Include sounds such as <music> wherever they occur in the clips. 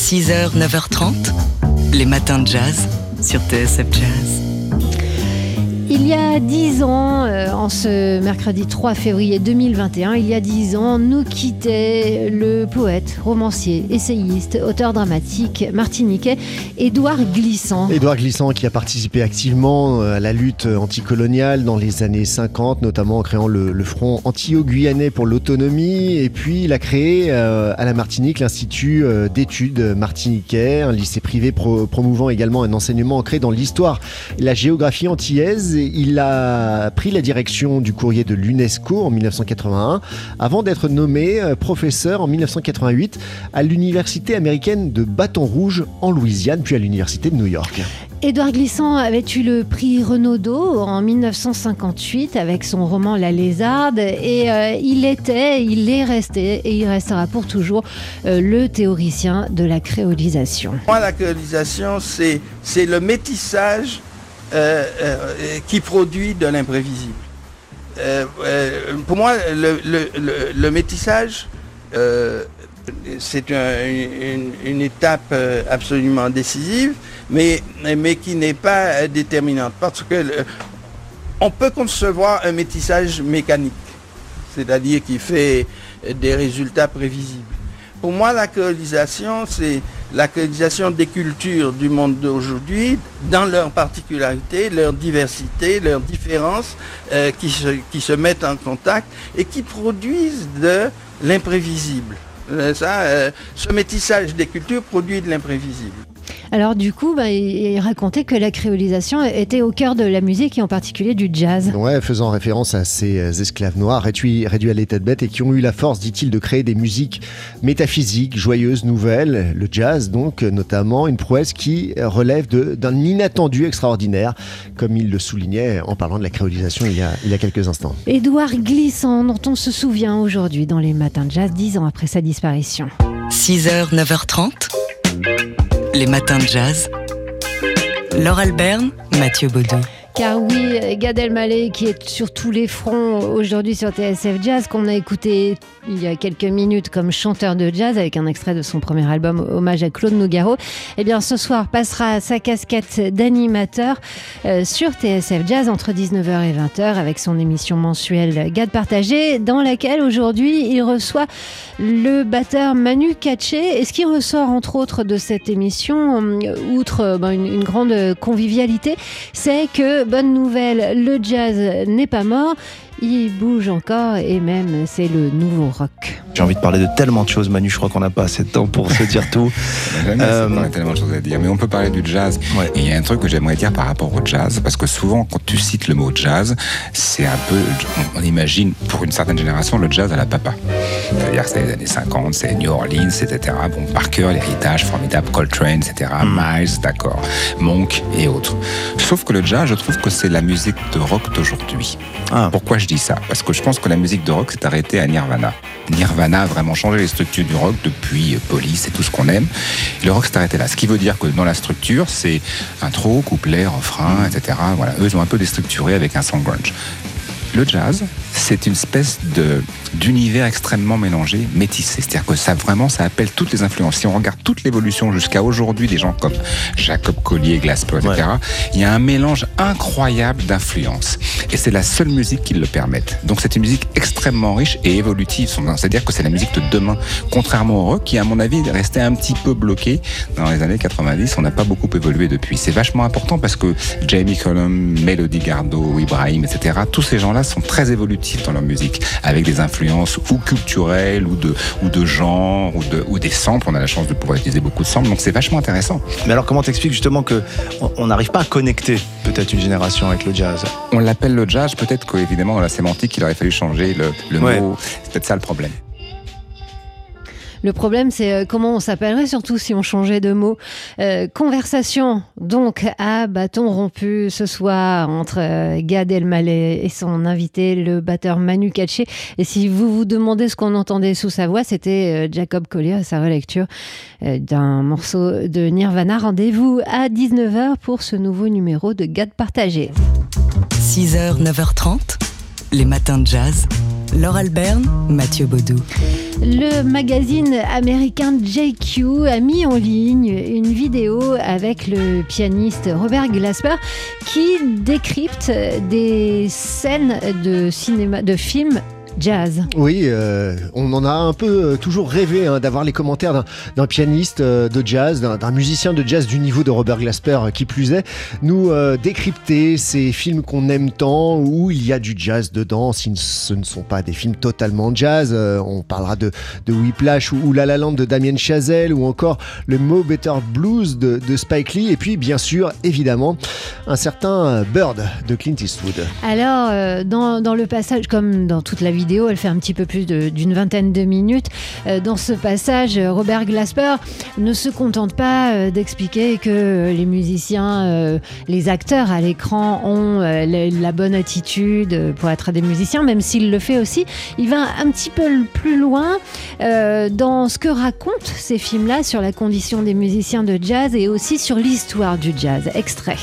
6h, 9h30, les matins de jazz sur TSF Jazz. Il y a dix ans, euh, en ce mercredi 3 février 2021, il y a dix ans, nous quittait le poète, romancier, essayiste, auteur dramatique martiniquais Édouard Glissant. Édouard Glissant qui a participé activement euh, à la lutte anticoloniale dans les années 50, notamment en créant le, Front anti-guyanais pour l'autonomie. Et puis il a créé euh, à la Martinique l'Institut d'études martiniquais, un lycée privé pro- promouvant également un enseignement ancré dans l'histoire et la géographie antillaise. Il a pris la direction du courrier de l'UNESCO en 1981 avant d'être nommé euh, professeur en 1988 à l'université américaine de Bâton Rouge en Louisiane, puis à l'université de New York. Édouard Glissant avait eu le prix Renaudot en 1958 avec son roman La Lézarde et euh, il était, il est resté et il restera pour toujours euh, le théoricien de la créolisation. Moi, la créolisation, c'est, c'est le métissage euh, euh, qui produit de l'imprévisible. Euh, pour moi, le, métissage, c'est un- une, étape absolument décisive, mais, mais qui n'est pas déterminante. Parce que on peut concevoir un métissage mécanique, c'est-à-dire qui fait des résultats prévisibles. Pour moi, la colonisation, c'est la colonisation des cultures du monde d'aujourd'hui, dans leurs particularités, leur diversité, leurs différences, euh, qui, se, mettent en contact et qui produisent de l'imprévisible. Euh, euh, ce métissage des cultures produit de l'imprévisible. Alors du coup, bah, il racontait que la créolisation était au cœur de la musique et en particulier du jazz. Ouais, faisant référence à ces euh, esclaves noirs réduits, réduits à l'état de bête et qui ont eu la force, dit-il, de créer des musiques métaphysiques, joyeuses, nouvelles, le jazz donc notamment, une prouesse qui relève d'un inattendu extraordinaire, comme il le soulignait en parlant de la créolisation il y a, il y a quelques instants. Édouard Glissant, dont on se souvient aujourd'hui dans les matins de jazz, dix ans après sa disparition. 6h, 9h30, les matins de jazz. Laure Alberne, Mathieu Baudou. Car oui, Gad Elmaleh qui est sur tous les fronts aujourd'hui sur TSF Jazz, qu'on a écouté il y a quelques minutes comme chanteur de jazz avec un extrait de son premier album hommage à Claude Nougaro, eh bien ce soir passera sa casquette d'animateur euh, sur TSF Jazz entre 19h et 20h avec son émission mensuelle Gad Partagé dans laquelle aujourd'hui il reçoit le batteur Manu Katché. Et ce qui ressort entre autres de cette émission, euh, outre ben, une grande convivialité, c'est que, bonne nouvelle, le jazz n'est pas mort, il bouge encore et même c'est le nouveau rock. J'ai envie de parler de tellement de choses, Manu. Je crois qu'on n'a pas assez de temps pour se dire tout. <laughs> Euh, on a tellement de choses à dire. Mais on peut parler du jazz. Ouais. Et il y a un truc que j'aimerais dire par rapport au jazz, parce que souvent, quand tu cites le mot jazz, c'est un peu, on imagine pour une certaine génération le jazz à la papa. C'est-à-dire que c'est les années 50, c'est New Orleans, etc. Bon, Parker, l'héritage formidable, Coltrane, etc. Miles, d'accord, Monk et autres. Sauf que le jazz, je trouve que c'est la musique de rock d'aujourd'hui. Ah. Pourquoi je dis ça Parce que je pense que la musique de rock s'est arrêtée à Nirvana. Nirvana a vraiment changé les structures du rock depuis euh, Police et tout ce qu'on aime. Le rock s'est arrêté là. Ce qui veut dire que dans la structure, c'est intro, couplet, refrain, etc. Voilà, eux ils ont un peu déstructuré avec un son grunge. Le jazz, c'est une espèce de d'univers extrêmement mélangé, métissé. C'est-à-dire que ça vraiment, ça appelle toutes les influences. Si on regarde toute l'évolution jusqu'à aujourd'hui des gens comme Jacob Collier, Glasper, etc., il y a un mélange incroyable d'influences. Et c'est la seule musique qui le permette. Donc c'est une musique extrêmement riche et évolutive. C'est-à-dire que c'est la musique de demain. Contrairement au rock, qui à mon avis est resté un petit peu bloqué dans les années 90. On n'a pas beaucoup évolué depuis. C'est vachement important parce que Jamie Cullum, Melody Gardot, Ibrahim, etc., tous ces gens-là sont très évolutifs dans leur musique, avec des influences ou culturelles, ou de, ou de genre, ou, de, ou des samples. On a la chance de pouvoir utiliser beaucoup de samples, donc c'est vachement intéressant. Mais alors, comment t'expliques justement que on- n'arrive pas à connecter peut-être une génération avec le jazz On l'appelle le jazz, peut-être qu'évidemment dans la sémantique, il aurait fallu changer le, le Ouais. mot. C'est peut-être ça le problème. Le problème, c'est euh, comment on s'appellerait, surtout si on changeait de mot. Euh, conversation, donc, à bâton rompu ce soir entre euh, Gad Elmaleh et son invité, le batteur Manu Katché. Et si vous vous demandez ce qu'on entendait sous sa voix, c'était euh, Jacob Collier à sa relecture d'un morceau de Nirvana. Rendez-vous à 19h pour ce nouveau numéro de Gad Partagé. 6h, 9h30, les matins de jazz. Laure Alberne, Mathieu Baudou. Le magazine américain JQ a mis en ligne une vidéo avec le pianiste Robert Glasper qui décrypte des scènes de cinéma, de films jazz. Oui, euh, on en a un peu euh, toujours rêvé hein, d'avoir les commentaires d'un- pianiste euh, de jazz, d'un musicien de jazz du niveau de Robert Glasper qui plus est, nous décrypter ces films qu'on aime tant où il y a du jazz dedans, si ce ne sont pas des films totalement jazz. on parlera de, de Whiplash ou, ou La La Land de Damien Chazelle ou encore le Mo Better Blues de, de Spike Lee et puis bien sûr, évidemment, un certain Bird de Clint Eastwood. Alors, dans, dans le passage, comme dans toute la vidéo, elle fait un petit peu plus d'une vingtaine de minutes. euh, dans ce passage, euh, Robert Glasper ne se contente pas euh, d'expliquer que les musiciens, les acteurs à l'écran ont la, bonne attitude pour être des musiciens, même s'il le fait aussi. Il va un petit peu plus loin dans ce que racontent ces films-là sur la condition des musiciens de jazz et aussi sur l'histoire du jazz. Extrait.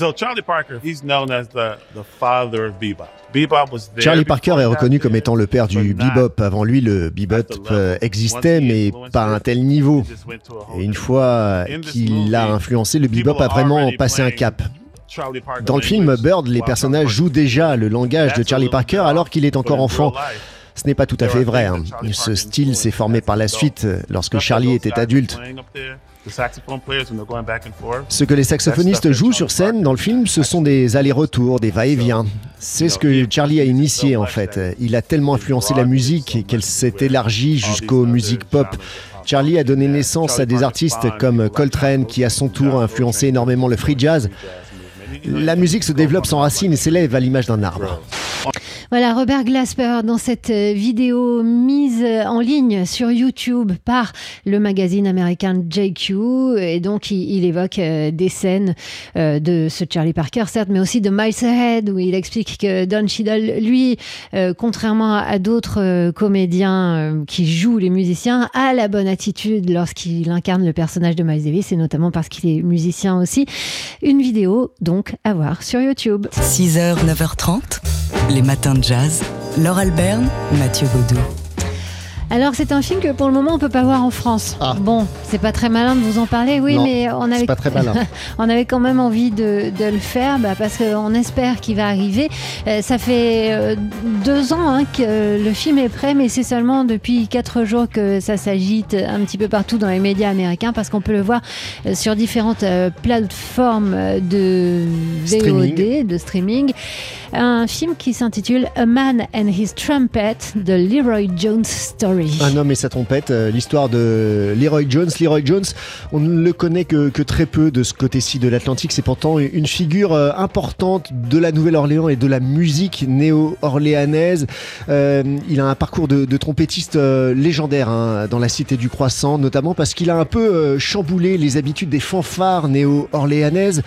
So Charlie Parker, he's known as the, the father of bebop. Bebop was there Charlie Parker est reconnu comme étant le père du bebop. Avant lui, le bebop euh, existait, mais pas à un tel niveau. Et une fois qu'il a influencé, le bebop a vraiment passé un cap. Dans le film Bird, les personnages jouent déjà le langage de Charlie Parker alors qu'il est encore enfant. Ce n'est pas tout à fait vrai. hein. Ce style s'est formé par la suite lorsque Charlie était adulte. Ce que les saxophonistes jouent sur scène dans le film, ce sont des allers-retours, des va-et-vient. C'est ce que Charlie a initié en fait. Il a tellement influencé la musique qu'elle s'est élargie jusqu'aux musiques pop. Charlie a donné naissance à des artistes comme Coltrane qui à son tour a influencé énormément le free jazz. La musique se développe sans racines et s'élève à l'image d'un arbre. Voilà, Robert Glasper dans cette euh, vidéo mise euh, en ligne sur YouTube par le magazine américain JQ. Et donc, il, évoque euh, des scènes de ce Charlie Parker, certes, mais aussi de Miles Ahead, où il explique que Don Cheadle, lui, contrairement à d'autres comédiens qui jouent les musiciens, a la bonne attitude lorsqu'il incarne le personnage de Miles Davis, et notamment parce qu'il est musicien aussi. Une vidéo, donc, à voir sur YouTube. 6h, 9h30, les matins de jazz. Laure Alberne, Mathieu Baudou. Alors c'est un film que pour le moment on peut pas voir en France. Ah. Bon, c'est pas très malin de vous en parler, oui, Non, mais on avait C'est pas très malin. <laughs> on avait quand même envie de, de le faire bah, parce qu'on espère qu'il va arriver. Euh, ça fait euh, deux ans hein, que le film est prêt, mais c'est seulement depuis quatre jours que ça s'agite un petit peu partout dans les médias américains parce qu'on peut le voir euh, sur différentes euh, plateformes de VOD, Streaming. de streaming. Un film qui s'intitule A Man and His Trumpet, The Leroy Jones Story. Un homme et sa trompette, euh, l'histoire de Leroy Jones. Leroy Jones, on ne le connaît que, très peu de ce côté-ci de l'Atlantique. C'est pourtant une figure euh, importante de la Nouvelle-Orléans et de la musique néo-orléanaise. Euh, il a un parcours de, de trompettiste légendaire hein, dans la Cité du Croissant, notamment parce qu'il a un peu chamboulé les habitudes des fanfares néo-orléanaises.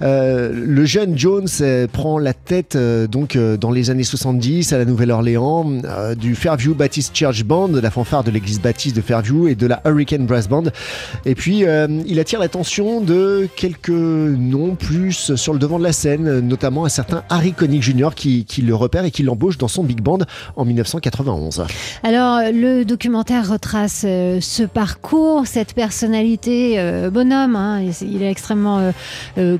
Le jeune Jones prend la tête euh, donc euh, dans les années 70 à la Nouvelle-Orléans euh, du Fairview Baptist Church Band, la fanfare de l'église baptiste de Fairview et de la Hurricane Brass Band. Et puis il attire l'attention de quelques noms plus sur le devant de la scène, notamment un certain Harry Connick Jr. qui, le repère et qui l'embauche dans son big band en 1991. Alors, le documentaire retrace ce parcours, cette personnalité bonhomme. hein. Il- est extrêmement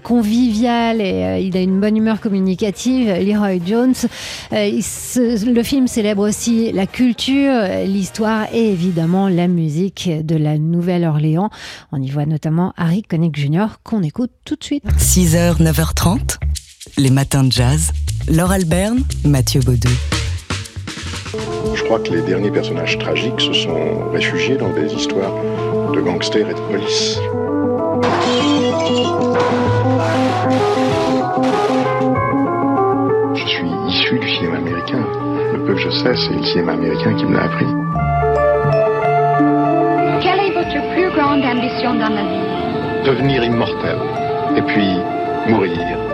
convivial et il a une bonne humeur communicative. Leroy Jones. Euh, le film célèbre aussi la culture, euh, l'histoire et évidemment la musique de la Nouvelle-Orléans. On y voit notamment Harry Connick Jr. qu'on écoute tout de suite. 6h, 9h30, les matins de jazz. Laure Alberne, Mathieu Baudou. Je crois que les derniers personnages tragiques se sont réfugiés dans des histoires de gangsters et de police. C'est le cinéma américain qui me l'a appris. Quelle est votre plus grande ambition dans la vie? Devenir immortel. Et puis mourir.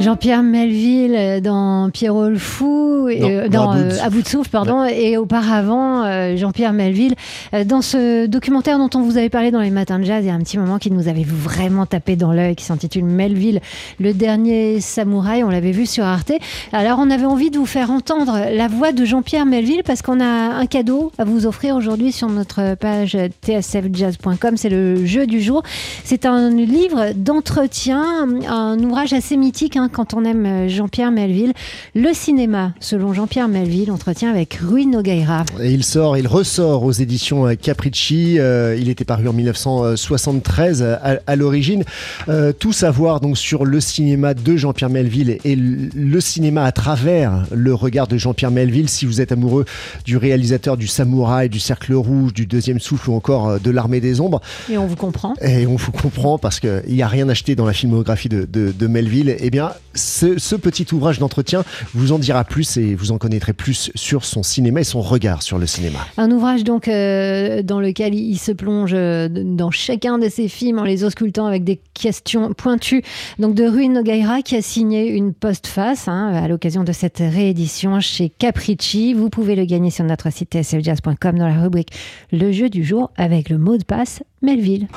Jean-Pierre Melville euh, dans Pierrot le Fou, Non, euh, dans À bout de euh, souffle. À bout de souffle, pardon, et auparavant euh, Jean-Pierre Melville dans ce documentaire dont on vous avait parlé dans les matins de jazz il y a un petit moment qui nous avait vraiment tapé dans l'œil, qui s'intitule Melville, le dernier samouraï. On l'avait vu sur Arte. Alors on avait envie de vous faire entendre la voix de Jean-Pierre Melville parce qu'on a un cadeau à vous offrir aujourd'hui sur notre page tsfjazz.com. C'est le jeu du jour. C'est un livre d'entretien, un ouvrage assez mythique hein, quand on aime Jean-Pierre Melville. Le cinéma, selon Jean-Pierre Melville, entretien avec Rui Nogueira. Et il sort, il ressort aux éditions euh, Capricci. Euh, il était paru en 1973 euh, à, à l'origine. Euh, tout savoir donc sur le cinéma de Jean-Pierre Melville et le, cinéma à travers le regard de Jean-Pierre Melville. Si vous êtes amoureux du réalisateur du Samouraï, du Cercle Rouge, du Deuxième Souffle ou encore euh, de l'Armée des Ombres, Et on vous comprend. et on vous comprend parce qu'il n'y a rien acheté dans la filmographie de, de- de Melville, eh bien, ce, petit ouvrage d'entretien vous en dira plus et vous en connaîtrez plus sur son cinéma et son regard sur le cinéma. Un ouvrage donc euh, dans lequel il se plonge euh, dans chacun de ses films en les auscultant avec des questions pointues. Donc de Rui Nogueira qui a signé une postface hein, à l'occasion de cette réédition chez Capricci. Vous pouvez le gagner sur notre site tsfjazz.com dans la rubrique Le jeu du jour avec le mot de passe Melville.